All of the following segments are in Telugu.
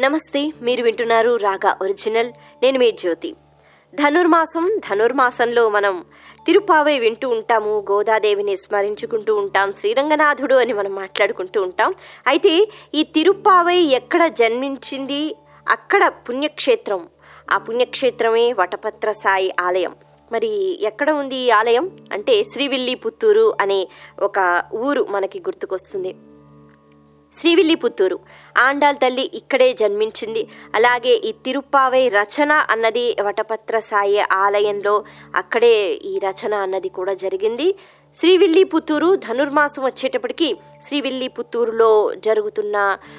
నమస్తే మీరు వింటున్నారు రాగా ఒరిజినల్. నేను మీ జ్యోతి. ధనుర్మాసం ధనుర్మాసంలో మనం తిరుపావై వింటూ ఉంటాము గోదాదేవిని స్మరించుకుంటూ ఉంటాం శ్రీరంగనాథుడు అని మనం మాట్లాడుకుంటూ ఉంటాం. అయితే ఈ తిరుపావై ఎక్కడ జన్మించింది? అక్కడ పుణ్యక్షేత్రం. ఆ పుణ్యక్షేత్రమే వటపత్ర సాయి ఆలయం. మరి ఎక్కడ ఉంది ఈ ఆలయం? అంటే శ్రీవిల్లి పుత్తూరు అనే ఒక ఊరు మనకి గుర్తుకొస్తుంది. శ్రీవిల్లిపుత్తూరు. ఆండాల్ తల్లి ఇక్కడే జన్మించింది. అలాగే ఈ తిరుప్పావై రచన అన్నది వటపత్ర సాయి ఆలయంలో అక్కడే ఈ రచన అన్నది కూడా జరిగింది. శ్రీవిల్లి పుత్తూరు ధనుర్మాసం వచ్చేటప్పటికి శ్రీవిల్లిపుత్తూరులో జరుగుతున్న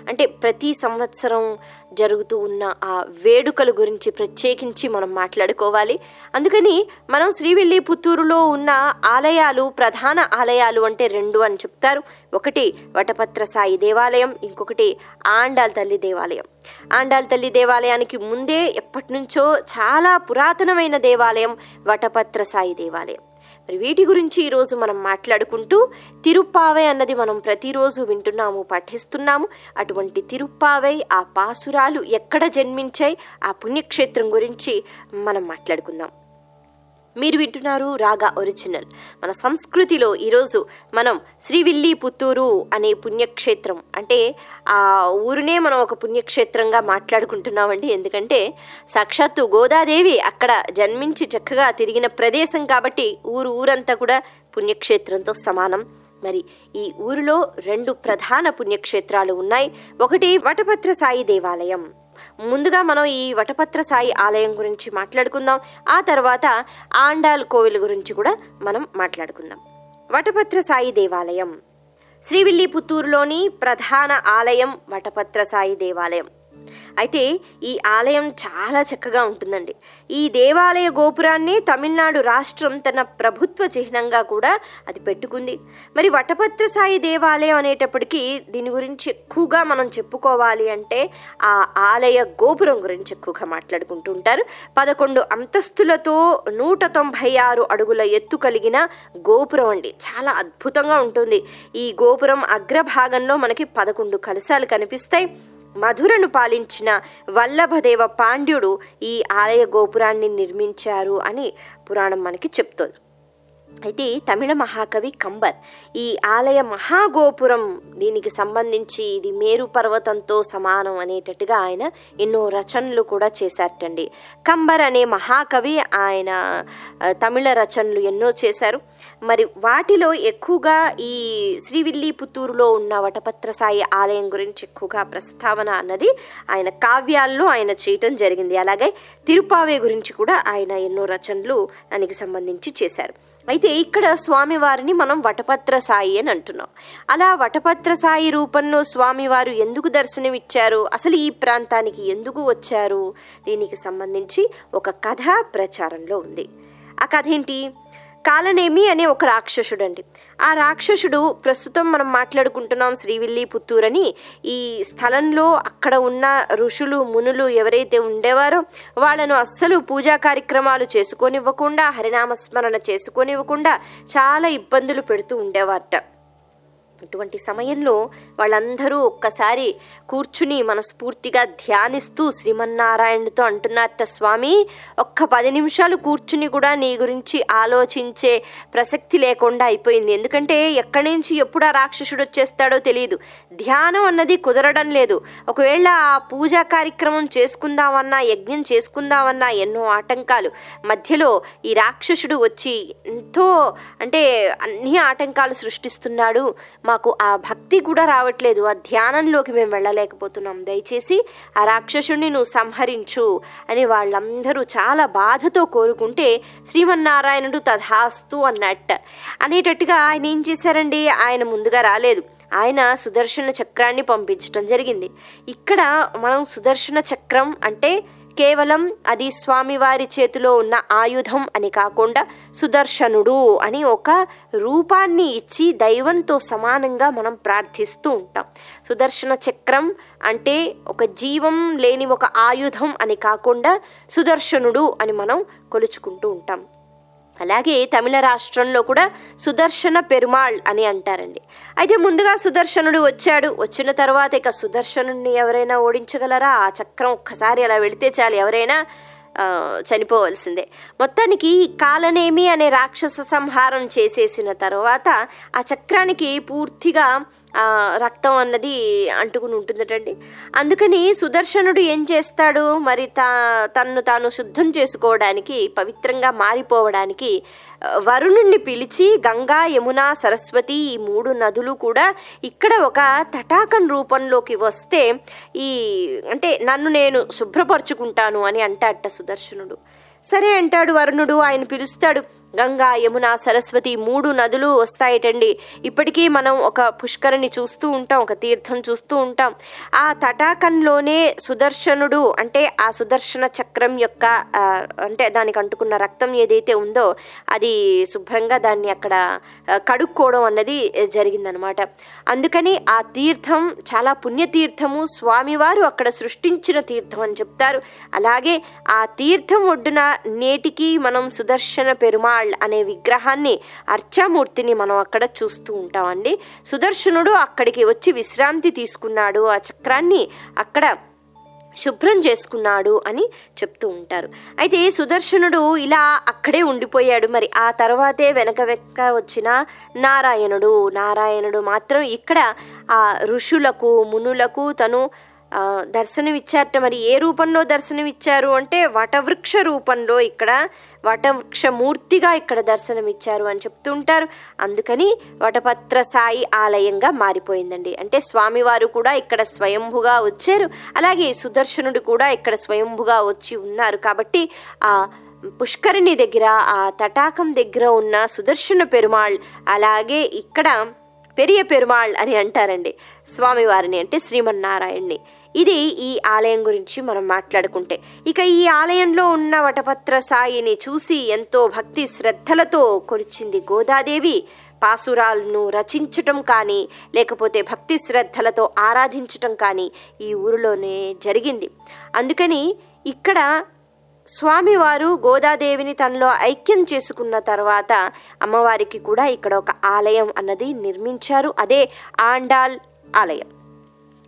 అంటే ప్రతి సంవత్సరం జరుగుతూ ఉన్న ఆ వేడుకల గురించి ప్రత్యేకించి మనం మాట్లాడుకోవాలి. అందుకని మనం శ్రీవిల్లి పుత్తూరులో ఉన్న ఆలయాలు ప్రధాన ఆలయాలు అంటే రెండు అని చెప్తారు. ఒకటి వటపత్ర సాయి దేవాలయం ఇంకొకటి ఆండాల్ తల్లి దేవాలయం. ఆండాల్ తల్లి దేవాలయానికి ముందే ఎప్పటి నుంచో చాలా పురాతనమైన దేవాలయం వటపత్ర సాయి దేవాలయం. మరి వీటి గురించి ఈరోజు మనం మాట్లాడుకుంటూ తిరుప్పావై అన్నది మనం ప్రతిరోజు వింటున్నాము పఠిస్తున్నాము. అటువంటి తిరుప్పావై ఆ పాసురాలు ఎక్కడ జన్మించాయి ఆ పుణ్యక్షేత్రం గురించి మనం మాట్లాడుకుందాం. మీరు వింటున్నారు రాగా ఒరిజినల్. మన సంస్కృతిలో ఈరోజు మనం శ్రీవిల్లి పుత్తూరు అనే పుణ్యక్షేత్రం అంటే ఆ ఊరునే మనం ఒక పుణ్యక్షేత్రంగా మాట్లాడుకుంటున్నామండి. ఎందుకంటే సాక్షాత్తు గోదాదేవి అక్కడ జన్మించి చక్కగా తిరిగిన ప్రదేశం కాబట్టి ఊరు ఊరంతా కూడా పుణ్యక్షేత్రంతో సమానం. మరి ఈ ఊరిలో రెండు ప్రధాన పుణ్యక్షేత్రాలు ఉన్నాయి. ఒకటి వటపత్ర సాయి దేవాలయం. ముందుగా మనం ఈ వటపత్ర సాయి ఆలయం గురించి మాట్లాడుకుందాం. ఆ తర్వాత ఆండాల్ కోవిల్ గురించి కూడా మనం మాట్లాడుకుందాం. వటపత్ర సాయి దేవాలయం. శ్రీవిల్లిపుత్తూరులోని ప్రధాన ఆలయం వటపత్ర సాయి దేవాలయం. అయితే ఈ ఆలయం చాలా చక్కగా ఉంటుందండి. ఈ దేవాలయ గోపురాన్ని తమిళనాడు రాష్ట్రం తన ప్రభుత్వ చిహ్నంగా కూడా అది పెట్టుకుంది. మరి వటపత్ర సాయి దేవాలయం అనేటప్పటికీ దీని గురించి ఎక్కువగా మనం చెప్పుకోవాలి అంటే ఆ ఆలయ గోపురం గురించి ఎక్కువగా మాట్లాడుకుంటూ ఉంటారు. పదకొండు అంతస్తులతో నూట తొంభై ఆరు అడుగుల ఎత్తు కలిగిన గోపురం అండి. చాలా అద్భుతంగా ఉంటుంది. ఈ గోపురం అగ్రభాగంలో మనకి పదకొండు కలశాలు కనిపిస్తాయి. మధురను పాలించిన వల్లభదేవ పాండ్యుడు ఈ ఆలయ గోపురాన్ని నిర్మించారు అని పురాణం మనకి చెప్తుంది. అయితే తమిళ మహాకవి కంబర్ ఈ ఆలయ మహాగోపురం దీనికి సంబంధించి ఇది మేరు పర్వతంతో సమానం అనేటట్టుగా ఆయన ఎన్నో రచనలు కూడా చేశారటండి. కంబర్ అనే మహాకవి ఆయన తమిళ రచనలు ఎన్నో చేశారు. మరి వాటిలో ఎక్కువగా ఈ శ్రీవిల్లిపుత్తూరులో ఉన్న వటపత్ర సాయి ఆలయం గురించి ఎక్కువగా ప్రస్తావన అన్నది ఆయన కావ్యాల్లో ఆయన చేయటం జరిగింది. అలాగే తిరుపావే గురించి కూడా ఆయన ఎన్నో రచనలు దానికి సంబంధించి చేశారు. అయితే ఇక్కడ స్వామివారిని మనం వటపత్ర సాయి అని అంటున్నాం. అలా వటపత్ర సాయి రూపంలో స్వామివారు ఎందుకు దర్శనమిచ్చారు? అసలు ఈ ప్రాంతానికి ఎందుకు వచ్చారు? దీనికి సంబంధించి ఒక కథ ప్రచారంలో ఉంది. ఆ కథ ఏంటి? కాలనేమి అనే ఒక రాక్షసుడు అండి ఆ రాక్షసుడు ప్రస్తుతం మనం మాట్లాడుకుంటున్నాం శ్రీవిల్లి పుత్తూరు అని ఈ స్థలంలో అక్కడ ఉన్న ఋషులు మునులు ఎవరైతే ఉండేవారో వాళ్ళను అస్సలు పూజా కార్యక్రమాలు చేసుకొనివ్వకుండా హరినామస్మరణ చేసుకొనివ్వకుండా చాలా ఇబ్బందులు పెడుతూ ఉండేవారట. అటువంటి సమయంలో వాళ్ళందరూ ఒక్కసారి కూర్చుని మనస్ఫూర్తిగా ధ్యానిస్తూ శ్రీమన్నారాయణుడితో అంటున్నారట స్వామి ఒక్క పది నిమిషాలు కూర్చుని కూడా నీ గురించి ఆలోచించే ప్రసక్తి లేకుండా అయిపోయింది. ఎందుకంటే ఎక్కడి నుంచి ఎప్పుడు ఆ రాక్షసుడు వచ్చేస్తాడో తెలియదు ధ్యానం అన్నది కుదరడం లేదు. ఒకవేళ ఆ పూజా కార్యక్రమం చేసుకుందామన్నా యజ్ఞం చేసుకుందామన్నా ఎన్నో ఆటంకాలు. మధ్యలో ఈ రాక్షసుడు వచ్చి ఎంతో అంటే అన్ని ఆటంకాలు సృష్టిస్తున్నాడు. మాకు ఆ భక్తి కూడా రావట్లేదు. ఆ ధ్యానంలోకి మేము వెళ్ళలేకపోతున్నాం. దయచేసి ఆ రాక్షసుడిని నువ్వు సంహరించు అని వాళ్ళందరూ చాలా బాధతో కోరుకుంటే శ్రీమన్నారాయణుడు తథాస్తు అన్నట్ట. అనేటట్టుగా ఆయన ఏం చేశారండి? ఆయన ముందుగా రాలేదు. ఆయన సుదర్శన చక్రాన్ని పంపించడం జరిగింది. ఇక్కడ మనం సుదర్శన చక్రం అంటే కేవలం అది స్వామివారి చేతిలో ఉన్న ఆయుధం అని కాకుండా సుదర్శనుడు అని ఒక రూపాన్ని ఇచ్చి దైవంతో సమానంగా మనం ప్రార్థిస్తూ ఉంటాం. సుదర్శన చక్రం అంటే ఒక జీవం లేని ఒక ఆయుధం అని కాకుండా సుదర్శనుడు అని మనం కొలుచుకుంటూ ఉంటాం. అలాగే తమిళ రాష్ట్రంలో కూడా సుదర్శన పెరుమాళ్ అని అంటారండి. అయితే ముందుగా సుదర్శనుడు వచ్చాడు. వచ్చిన తర్వాత ఇక సుదర్శనుడిని ఎవరైనా ఓడించగలరా? ఆ చక్రం ఒక్కసారి అలా వెళితే చాలు. ఎవరైనా చనిపోవలసిందే. మొత్తానికి కాలనేమి అనే రాక్షస సంహారం చేసేసిన తర్వాత ఆ చక్రానికి పూర్తిగా రక్తం అన్నది అంటుకుని ఉంటుందటండి. అందుకని సుదర్శనుడు ఏం చేస్తాడు? మరి తా తన్ను తాను శుద్ధం చేసుకోవడానికి పవిత్రంగా మారిపోవడానికి వరుణుణ్ణి పిలిచి గంగా యమున సరస్వతి ఈ మూడు నదులు కూడా ఇక్కడ ఒక తటాకం రూపంలోకి వస్తే ఈ అంటే నన్ను నేను శుభ్రపరుచుకుంటాను అని అంటాడట సుదర్శనుడు. సరే అంటాడు వరుణుడు ఆయన పిలుస్తాడు గంగా యమున సరస్వతి మూడు నదులు వస్తాయటండి. ఇప్పటికీ మనం ఒక పుష్కరిని చూస్తూ ఉంటాం ఒక తీర్థం చూస్తూ ఉంటాం. ఆ తటాకంలోనే సుదర్శనుడు అంటే ఆ సుదర్శన చక్రం యొక్క అంటే దానికి అంటుకున్న రక్తం ఏదైతే ఉందో అది శుభ్రంగా దాన్ని అక్కడ కడుక్కోవడం అన్నది జరిగిందనమాట. అందుకని ఆ తీర్థం చాలా పుణ్యతీర్థము. స్వామివారు అక్కడ సృష్టించిన తీర్థం అని చెప్తారు. అలాగే ఆ తీర్థం ఒడ్డున నేటికి మనం సుదర్శన పెరుమాళ్ అనే విగ్రహాన్ని అర్చామూర్తిని మనం అక్కడ చూస్తూ ఉంటామండి. సుదర్శనుడు అక్కడికి వచ్చి విశ్రాంతి తీసుకున్నాడు. ఆ చక్రాన్ని అక్కడ శుభ్రం చేసుకున్నాడు అని చెప్తూ ఉంటారు. అయితే సుదర్శనుడు ఇలా అక్కడే ఉండిపోయాడు. మరి ఆ తర్వాతే వెనక వెనక వచ్చిన నారాయణుడు. నారాయణుడు మాత్రం ఇక్కడ ఆ ఋషులకు మునులకు తను దర్శనమిచ్చారట. మరి ఏ రూపంలో దర్శనమిచ్చారు? అంటే వటవృక్ష రూపంలో ఇక్కడ వటవృక్షమూర్తిగా ఇక్కడ దర్శనమిచ్చారు అని చెప్తుంటారు. అందుకని వటపత్ర సాయి ఆలయంగా మారిపోయిందండి. అంటే స్వామివారు కూడా ఇక్కడ స్వయంభుగా వచ్చారు. అలాగే సుదర్శనుడు కూడా ఇక్కడ స్వయంభుగా వచ్చి ఉన్నారు. కాబట్టి ఆ పుష్కరిణి దగ్గర ఆ తటాకం దగ్గర ఉన్న సుదర్శన పెరుమాళ్ అలాగే ఇక్కడ పెరియ పెరుమాళ్ అని అంటారండి స్వామివారిని అంటే శ్రీమన్నారాయణ్ణి. ఇది ఈ ఆలయం గురించి మనం మాట్లాడుకుంటే. ఇక ఈ ఆలయంలో ఉన్న వటపత్ర సాయిని చూసి ఎంతో భక్తి శ్రద్ధలతో కొలిచింది గోదాదేవి. పాసురాలను రచించటం కానీ లేకపోతే భక్తి శ్రద్ధలతో ఆరాధించటం కానీ ఈ ఊరిలోనే జరిగింది. అందుకని ఇక్కడ స్వామివారు గోదాదేవిని తనలో ఐక్యం చేసుకున్న తర్వాత అమ్మవారికి కూడా ఇక్కడ ఒక ఆలయం అన్నది నిర్మించారు. అదే ఆండాల్ ఆలయం.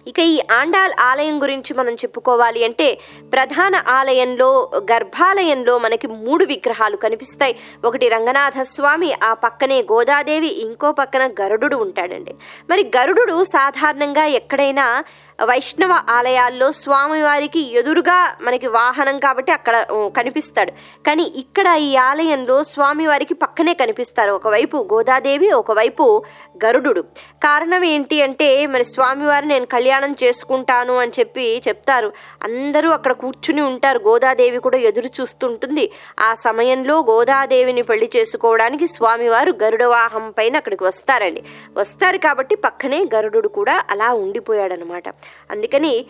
ఇక ఈ ఆండాల్ ఆలయం గురించి మనం చెప్పుకోవాలి అంటే ప్రధాన ఆలయంలో గర్భాలయంలో మనకి మూడు విగ్రహాలు కనిపిస్తాయి. ఒకటి రంగనాథ స్వామి ఆ పక్కనే గోదాదేవి ఇంకో పక్కన గరుడు ఉంటాడండి. మరి గరుడు సాధారణంగా ఎక్కడైనా వైష్ణవ ఆలయాల్లో స్వామివారికి ఎదురుగా మనకి వాహనం కాబట్టి అక్కడ కనిపిస్తాడు. కానీ ఇక్కడ ఈ ఆలయంలో స్వామివారికి పక్కనే కనిపిస్తారు. ఒకవైపు గోదాదేవి ఒకవైపు గరుడు కారణం ఏంటి అంటే మరి స్వామివారు నేను కళ్యాణం చేసుకుంటాను అని చెప్పి చెప్తారు. అందరూ అక్కడ కూర్చుని ఉంటారు. గోదాదేవి కూడా ఎదురు చూస్తుంటుంది. ఆ సమయంలో గోదాదేవిని పెళ్ళి చేసుకోవడానికి స్వామివారు గరుడ వాహం పైన అక్కడికి వస్తారండి. వస్తారు కాబట్టి పక్కనే గరుడు కూడా అలా ఉండిపోయాడనమాట. అందుకని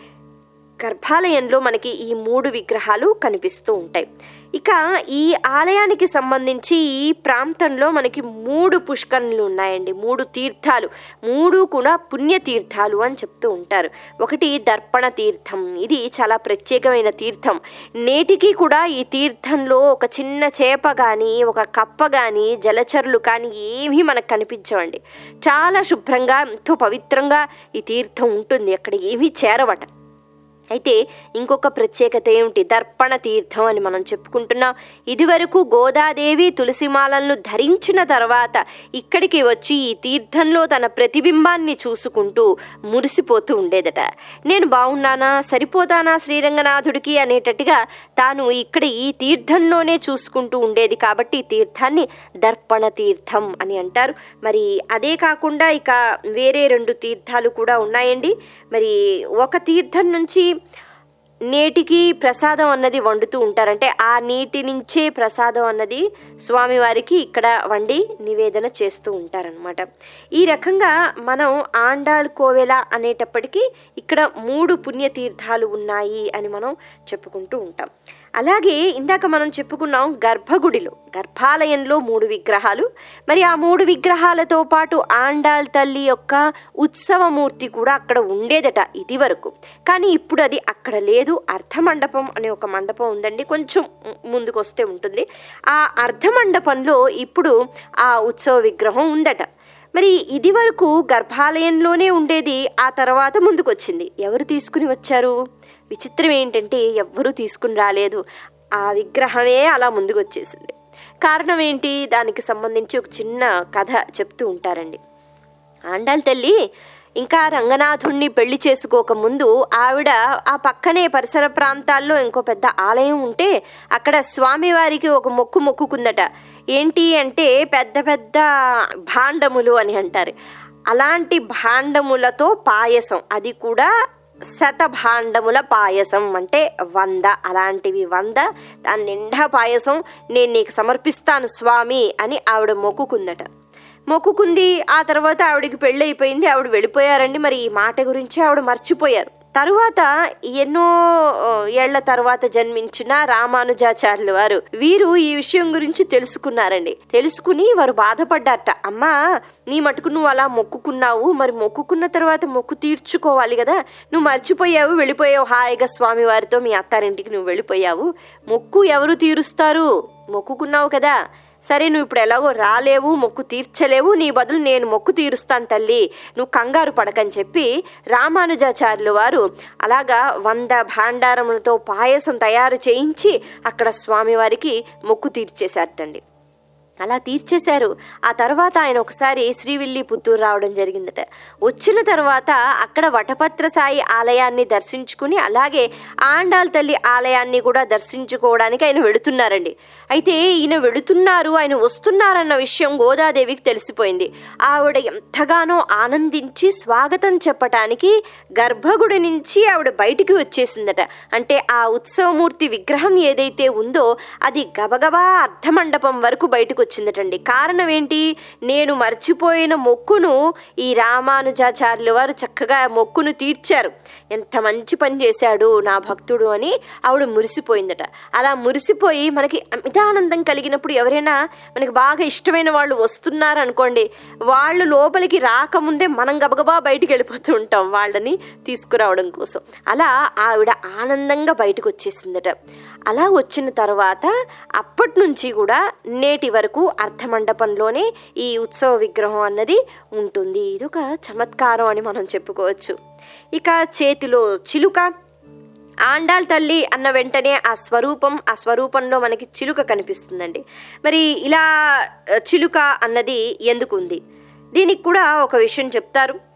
గర్భాలయంలో మనకి ఈ మూడు విగ్రహాలు కనిపిస్తూ ఉంటాయి. ఇక ఈ ఆలయానికి సంబంధించి ఈ ప్రాంతంలో మనకి మూడు పుష్కరణలు ఉన్నాయండి. మూడు తీర్థాలు. మూడు కూడా పుణ్యతీర్థాలు అని చెప్తూ ఉంటారు. ఒకటి దర్పణ తీర్థం. ఇది చాలా ప్రత్యేకమైన తీర్థం. నేటికి కూడా ఈ తీర్థంలో ఒక చిన్న చేప కానీ ఒక కప్ప కానీ జలచరులు కానీ ఏమీ మనకు కనిపించవండి. చాలా శుభ్రంగా ఎంతో పవిత్రంగా ఈ తీర్థం ఉంటుంది. అక్కడ ఏమీ చేరవట. అయితే ఇంకొక ప్రత్యేకత ఏమిటి? దర్పణ తీర్థం అని మనం చెప్పుకుంటున్నాం. ఇదివరకు గోదాదేవి తులసిమాలను ధరించిన తర్వాత ఇక్కడికి వచ్చి ఈ తీర్థంలో తన ప్రతిబింబాన్ని చూసుకుంటూ మురిసిపోతూ ఉండేదట. నేను బాగున్నానా సరిపోతానా శ్రీరంగనాథుడికి? అనేటట్టుగా తాను ఇక్కడ ఈ తీర్థంలోనే చూసుకుంటూ ఉండేది కాబట్టి తీర్థాన్ని దర్పణ తీర్థం అని అంటారు. మరి అదే కాకుండా ఇక వేరే రెండు తీర్థాలు కూడా ఉన్నాయండి. మరి ఒక తీర్థం నుంచి నేటికి ప్రసాదం అన్నది వండుతూ ఉంటారంటే ఆ నీటి నుంచే ప్రసాదం అన్నది స్వామివారికి ఇక్కడ వండి నివేదన చేస్తూ ఉంటారనమాట ఈ రకంగా మనం ఆండాళ్ కోవెల అనేటప్పటికీ ఇక్కడ మూడు పుణ్యతీర్థాలు ఉన్నాయి అని మనం చెప్పుకుంటూ ఉంటాం. అలాగే ఇందాక మనం చెప్పుకున్నాం గర్భగుడిలో గర్భాలయంలో మూడు విగ్రహాలు. మరి ఆ మూడు విగ్రహాలతో పాటు ఆండాల్ తల్లి యొక్క ఉత్సవమూర్తి కూడా అక్కడ ఉండేదట ఇది వరకు కానీ ఇప్పుడు అది అక్కడ లేదు. అర్ధమండపం అనే ఒక మండపం ఉందండి. కొంచెం ముందుకు వస్తే ఉంటుంది. ఆ అర్ధమండపంలో ఇప్పుడు ఆ ఉత్సవ విగ్రహం ఉందట. మరి ఇది వరకు గర్భాలయంలోనే ఉండేది ఆ తర్వాత ముందుకొచ్చింది. ఎవరు తీసుకుని వచ్చారు? విచిత్రం ఏంటంటే ఎవ్వరూ తీసుకుని రాలేదు. ఆ విగ్రహమే అలా ముందుకు వచ్చేసింది కారణం ఏంటి? దానికి సంబంధించి ఒక చిన్న కథ చెప్తూ ఉంటారండి. ఆండాల్ తల్లి ఇంకా రంగనాథుణ్ణి పెళ్ళి చేసుకోకముందు ఆవిడ ఆ పక్కనే పరిసర ప్రాంతాల్లో ఇంకో పెద్ద ఆలయం ఉంటే అక్కడ స్వామివారికి ఒక మొక్కు మొక్కుకుందట. ఏంటి అంటే పెద్ద పెద్ద భాండములు అని అంటారు. అలాంటి భాండములతో పాయసం అది కూడా శతభాండముల పాయసం అంటే వంద. అలాంటివి వంద దాని నిండా పాయసం నేను నీకు సమర్పిస్తాను స్వామి అని ఆవిడ మొక్కుకుందట. మొక్కుకుంది ఆ తర్వాత ఆవిడకి పెళ్ళి అయిపోయింది ఆవిడ వెళ్ళిపోయారండి. మరి ఈ మాట గురించి ఆవిడ మర్చిపోయారు. తరువాత ఎన్నో ఏళ్ళ తర్వాత జన్మించిన రామానుజాచార్యులు వారు. వీరు ఈ విషయం గురించి తెలుసుకున్నారండి. తెలుసుకుని వారు బాధపడ్డారట. అమ్మా నీ మటుకు నువ్వు అలా మొక్కుకున్నావు. మరి మొక్కుకున్న తర్వాత మొక్కు తీర్చుకోవాలి కదా. నువ్వు మర్చిపోయావు వెళ్ళిపోయావు. హాయిగా స్వామి వారితో మీ అత్తారింటికి నువ్వు వెళ్ళిపోయావు. మొక్కు ఎవరు తీరుస్తారు? మొక్కుకున్నావు కదా. సరే నువ్వు ఇప్పుడు ఎలాగో రాలేవు మొక్కు తీర్చలేవు నీ బదులు నేను మొక్కు తీరుస్తాను తల్లి. నువ్వు కంగారు పడకని చెప్పి రామానుజాచార్యులు వారు అలాగా వంద భాండారములతో పాయసం తయారు చేయించి అక్కడ స్వామివారికి మొక్కు తీర్చేశారటండి. అలా తీర్చేశారు. ఆ తర్వాత ఆయన ఒకసారి శ్రీవిల్లి పుత్తూరు రావడం జరిగిందట. వచ్చిన తర్వాత అక్కడ వటపత్ర సాయి ఆలయాన్ని దర్శించుకుని అలాగే ఆండాల్ తల్లి ఆలయాన్ని కూడా దర్శించుకోవడానికి ఆయన వెళుతున్నారండి. అయితే ఈయన వెళుతున్నారు ఆయన వస్తున్నారన్న విషయం గోదాదేవికి తెలిసిపోయింది. ఆవిడ ఎంతగానో ఆనందించి స్వాగతం చెప్పటానికి గర్భగుడి నుంచి ఆవిడ బయటికి వచ్చేసిందట. అంటే ఆ ఉత్సవమూర్తి విగ్రహం ఏదైతే ఉందో అది గబగబా అర్ధమండపం వరకు బయటకు వచ్చిందటండి. కారణం ఏంటి నేను మర్చిపోయిన మొక్కును ఈ రామానుజాచార్యుల వారు చక్కగా మొక్కును తీర్చారు. ఎంత మంచి పని చేశాడు నా భక్తుడు అని ఆవిడ మురిసిపోయిందట. అలా మురిసిపోయి మనకి అమితానందం కలిగినప్పుడు ఎవరైనా మనకి బాగా ఇష్టమైన వాళ్ళు వస్తున్నారు అనుకోండి వాళ్ళు లోపలికి రాకముందే మనం గబగబా బయటికి వెళ్ళిపోతూ ఉంటాం వాళ్ళని తీసుకురావడం కోసం. అలా ఆవిడ ఆనందంగా బయటకు వచ్చేసిందట. అలా వచ్చిన తర్వాత అప్పటి నుంచి కూడా నేటి వరకు అర్ధమండపంలోనే ఈ ఉత్సవ విగ్రహం అన్నది ఉంటుంది. ఇది ఒక చమత్కారం అని మనం చెప్పుకోవచ్చు. ఇక చేతిలో చిలుక. ఆండాల్ తల్లి అన్న వెంటనే ఆ స్వరూపం ఆ స్వరూపంలో మనకి చిలుక కనిపిస్తుందండి. మరి ఇలా చిలుక అన్నది ఎందుకుంది? దీనికి కూడా ఒక విషయం చెప్తారు.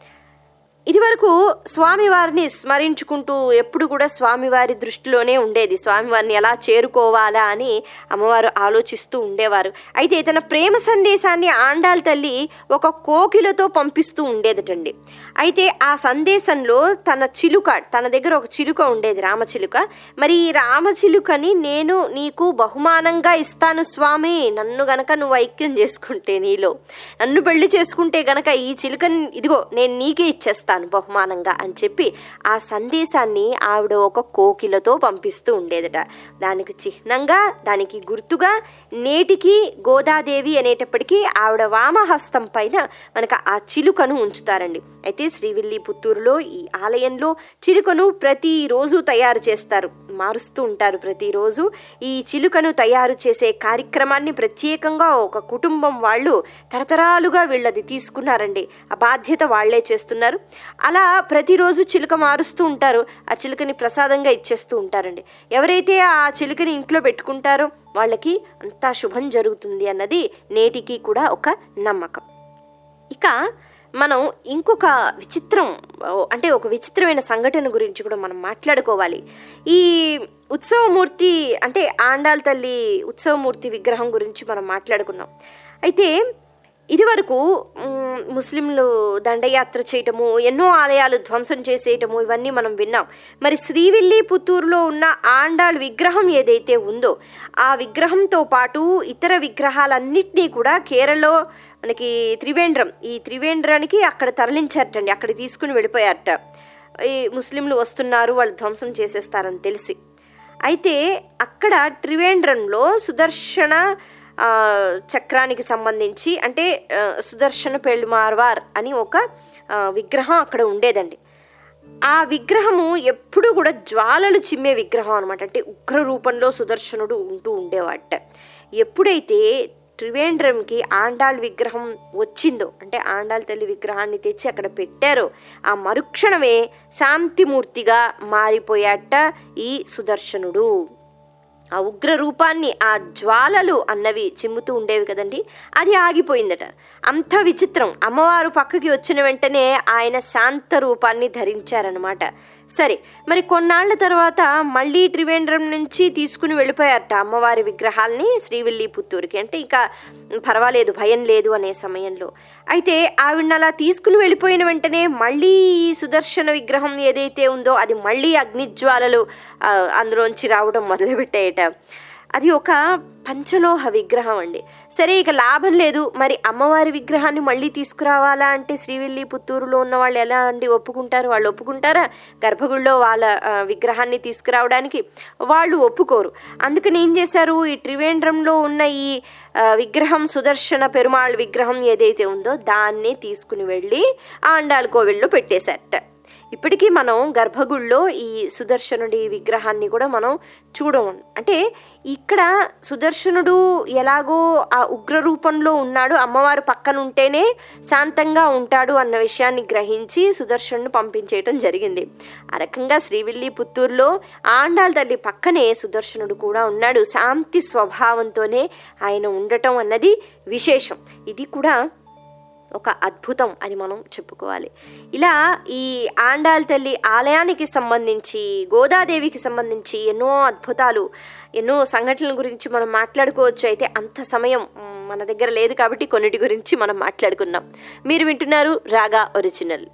ఇదివరకు స్వామివారిని స్మరించుకుంటూ ఎప్పుడు కూడా స్వామివారి దృష్టిలోనే ఉండేది. స్వామివారిని ఎలా చేరుకోవాలా అని అమ్మవారు ఆలోచిస్తూ ఉండేవారు. అయితే తన ప్రేమ సందేశాన్ని ఆండాల్ తల్లి ఒక కోకిలతో పంపిస్తూ ఉండేదటండి. అయితే ఆ సందేశంలో తన చిలుక తన దగ్గర ఒక చిలుక ఉండేది రామచిలుక మరి ఈ రామచిలుకని నేను నీకు బహుమానంగా ఇస్తాను స్వామి. నన్ను గనక నువ్వు ఐక్యం చేసుకుంటే నీలో నన్ను పెళ్ళి చేసుకుంటే గనక ఈ చిలుకని ఇదిగో నేను నీకే ఇచ్చేస్తాను బహుమానంగా అని చెప్పి ఆ సందేశాన్ని ఆవిడ ఒక కోకిలతో పంపిస్తూ ఉండేదట. దానికి చిహ్నంగా దానికి గుర్తుగా నేటికి గోదాదేవి అనేటప్పటికీ ఆవిడ వామహస్తం పైన మనకు ఆ చిలుకను ఉంచుతారండి. అయితే శ్రీవిల్లి పుత్తూరులో ఈ ఆలయంలో చిలుకను ప్రతిరోజు తయారు చేస్తారు. మారుస్తూ ఉంటారు ప్రతిరోజు. ఈ చిలుకను తయారు చేసే కార్యక్రమాన్ని ప్రత్యేకంగా ఒక కుటుంబం వాళ్ళు తరతరాలుగా వీళ్ళది తీసుకున్నారండి. ఆ బాధ్యత వాళ్ళే చేస్తున్నారు. అలా ప్రతిరోజు చిలుక మారుస్తూ ఉంటారు. ఆ చిలుకని ప్రసాదంగా ఇచ్చేస్తూ ఉంటారండి. ఎవరైతే ఆ చిలుకని ఇంట్లో పెట్టుకుంటారో వాళ్ళకి అంతా శుభం జరుగుతుంది అన్నది నేటికి కూడా ఒక నమ్మకం. ఇక మనం ఇంకొక విచిత్రం అంటే ఒక విచిత్రమైన సంఘటన గురించి కూడా మనం మాట్లాడుకోవాలి. ఈ ఉత్సవమూర్తి అంటే ఆండాల్ తల్లి ఉత్సవమూర్తి విగ్రహం గురించి మనం మాట్లాడుకున్నాం. అయితే ఇదివరకు ముస్లింలు దండయాత్ర చేయటము ఎన్నో ఆలయాలు ధ్వంసం చేసేయటము ఇవన్నీ మనం విన్నాం. మరి శ్రీవిల్లి పుత్తూరులో ఉన్న ఆండాళ్ విగ్రహం ఏదైతే ఉందో ఆ విగ్రహంతో పాటు ఇతర విగ్రహాలన్నింటినీ కూడా కేరళలో మనకి త్రివేంద్రం. ఈ త్రివేంద్రానికి అక్కడ తరలించారటండి. అక్కడ తీసుకుని వెళ్ళిపోయారట. ఈ ముస్లింలు వస్తున్నారు వాళ్ళు ధ్వంసం చేసేస్తారని తెలిసి. అయితే అక్కడ త్రివేంద్రంలో సుదర్శన చక్రానికి సంబంధించి అంటే సుదర్శన పెళ్ళిమార్వార్ అని ఒక విగ్రహం అక్కడ ఉండేదండి. ఆ విగ్రహము ఎప్పుడు కూడా జ్వాలలు చిమ్మే విగ్రహం అనమాట అంటే ఉగ్ర రూపంలో సుదర్శనుడు ఉంటూ ఉండేవాట. ఎప్పుడైతే త్రివేంద్రంకి ఆండాళ్ విగ్రహం వచ్చిందో అంటే ఆండాళ్ తల్లి విగ్రహాన్ని తెచ్చి అక్కడ పెట్టారో ఆ మరుక్షణమే శాంతిమూర్తిగా మారిపోయాట ఈ సుదర్శనుడు. ఆ ఉగ్ర రూపాన్ని ఆ జ్వాలలు అన్నవి చిమ్ముతూ ఉండేవి కదండి అది ఆగిపోయిందట. అంత విచిత్రం. అమ్మవారు పక్కకి వచ్చిన వెంటనే ఆయన శాంత రూపాన్ని ధరించారనమాట సరే మరి కొన్నాళ్ళ తర్వాత మళ్ళీ త్రివేంద్రం నుంచి తీసుకుని వెళ్ళిపోయారట అమ్మవారి విగ్రహాల్ని శ్రీవిల్లి పుత్తూరుకి అంటే ఇంకా పర్వాలేదు భయం లేదు అనే సమయంలో. అయితే ఆవిడని అలా తీసుకుని వెళ్ళిపోయిన వెంటనే మళ్ళీ ఈ సుదర్శన విగ్రహం ఏదైతే ఉందో అది మళ్ళీ అగ్నిజ్వాలలు అందులోంచి రావడం మొదలుపెట్టాయట. అది ఒక పంచలోహ విగ్రహం అండి. సరే ఇక లాభం లేదు. మరి అమ్మవారి విగ్రహాన్ని మళ్ళీ తీసుకురావాలా అంటే శ్రీవెల్లి పుత్తూరులో ఉన్న వాళ్ళు ఎలా అండి? ఒప్పుకుంటారు? వాళ్ళు ఒప్పుకుంటారా? గర్భగుడిలో వాళ్ళ విగ్రహాన్ని తీసుకురావడానికి? వాళ్ళు ఒప్పుకోరు. అందుకని ఏం చేశారు? ఈ త్రివేంద్రంలో ఉన్న ఈ విగ్రహం సుదర్శన పెరుమాళ్ విగ్రహం ఏదైతే ఉందో దాన్నే తీసుకుని వెళ్ళి ఆండాల్ కోవిల్లో పెట్టేశారట. ఇప్పటికీ మనం గర్భగుడిలో ఈ సుదర్శనుడి విగ్రహాన్ని కూడా మనం చూడము. అంటే ఇక్కడ సుదర్శనుడు ఎలాగో ఆ ఉగ్ర రూపంలో ఉన్నాడు అమ్మవారు పక్కన ఉంటేనే శాంతంగా ఉంటాడు అన్న విషయాన్ని గ్రహించి సుదర్శనుడు పంపించేయటం జరిగింది. ఆ రకంగా శ్రీవిల్లి పుత్తూరులో ఆండాల తల్లి పక్కనే సుదర్శనుడు కూడా ఉన్నాడు. శాంతి స్వభావంతోనే ఆయన ఉండటం అన్నది విశేషం. ఇది కూడా ఒక అద్భుతం అని మనం చెప్పుకోవాలి. ఇలా ఈ ఆండాల్ తల్లి ఆలయానికి సంబంధించి గోదాదేవికి సంబంధించి ఎన్నో అద్భుతాలు ఎన్నో సంఘటనల గురించి మనం మాట్లాడుకోవచ్చు. అయితే అంత సమయం మన దగ్గర లేదు కాబట్టి కొన్నిటి గురించి మనం మాట్లాడుకున్నాం మీరు వింటున్నారు రాగా ఒరిజినల్.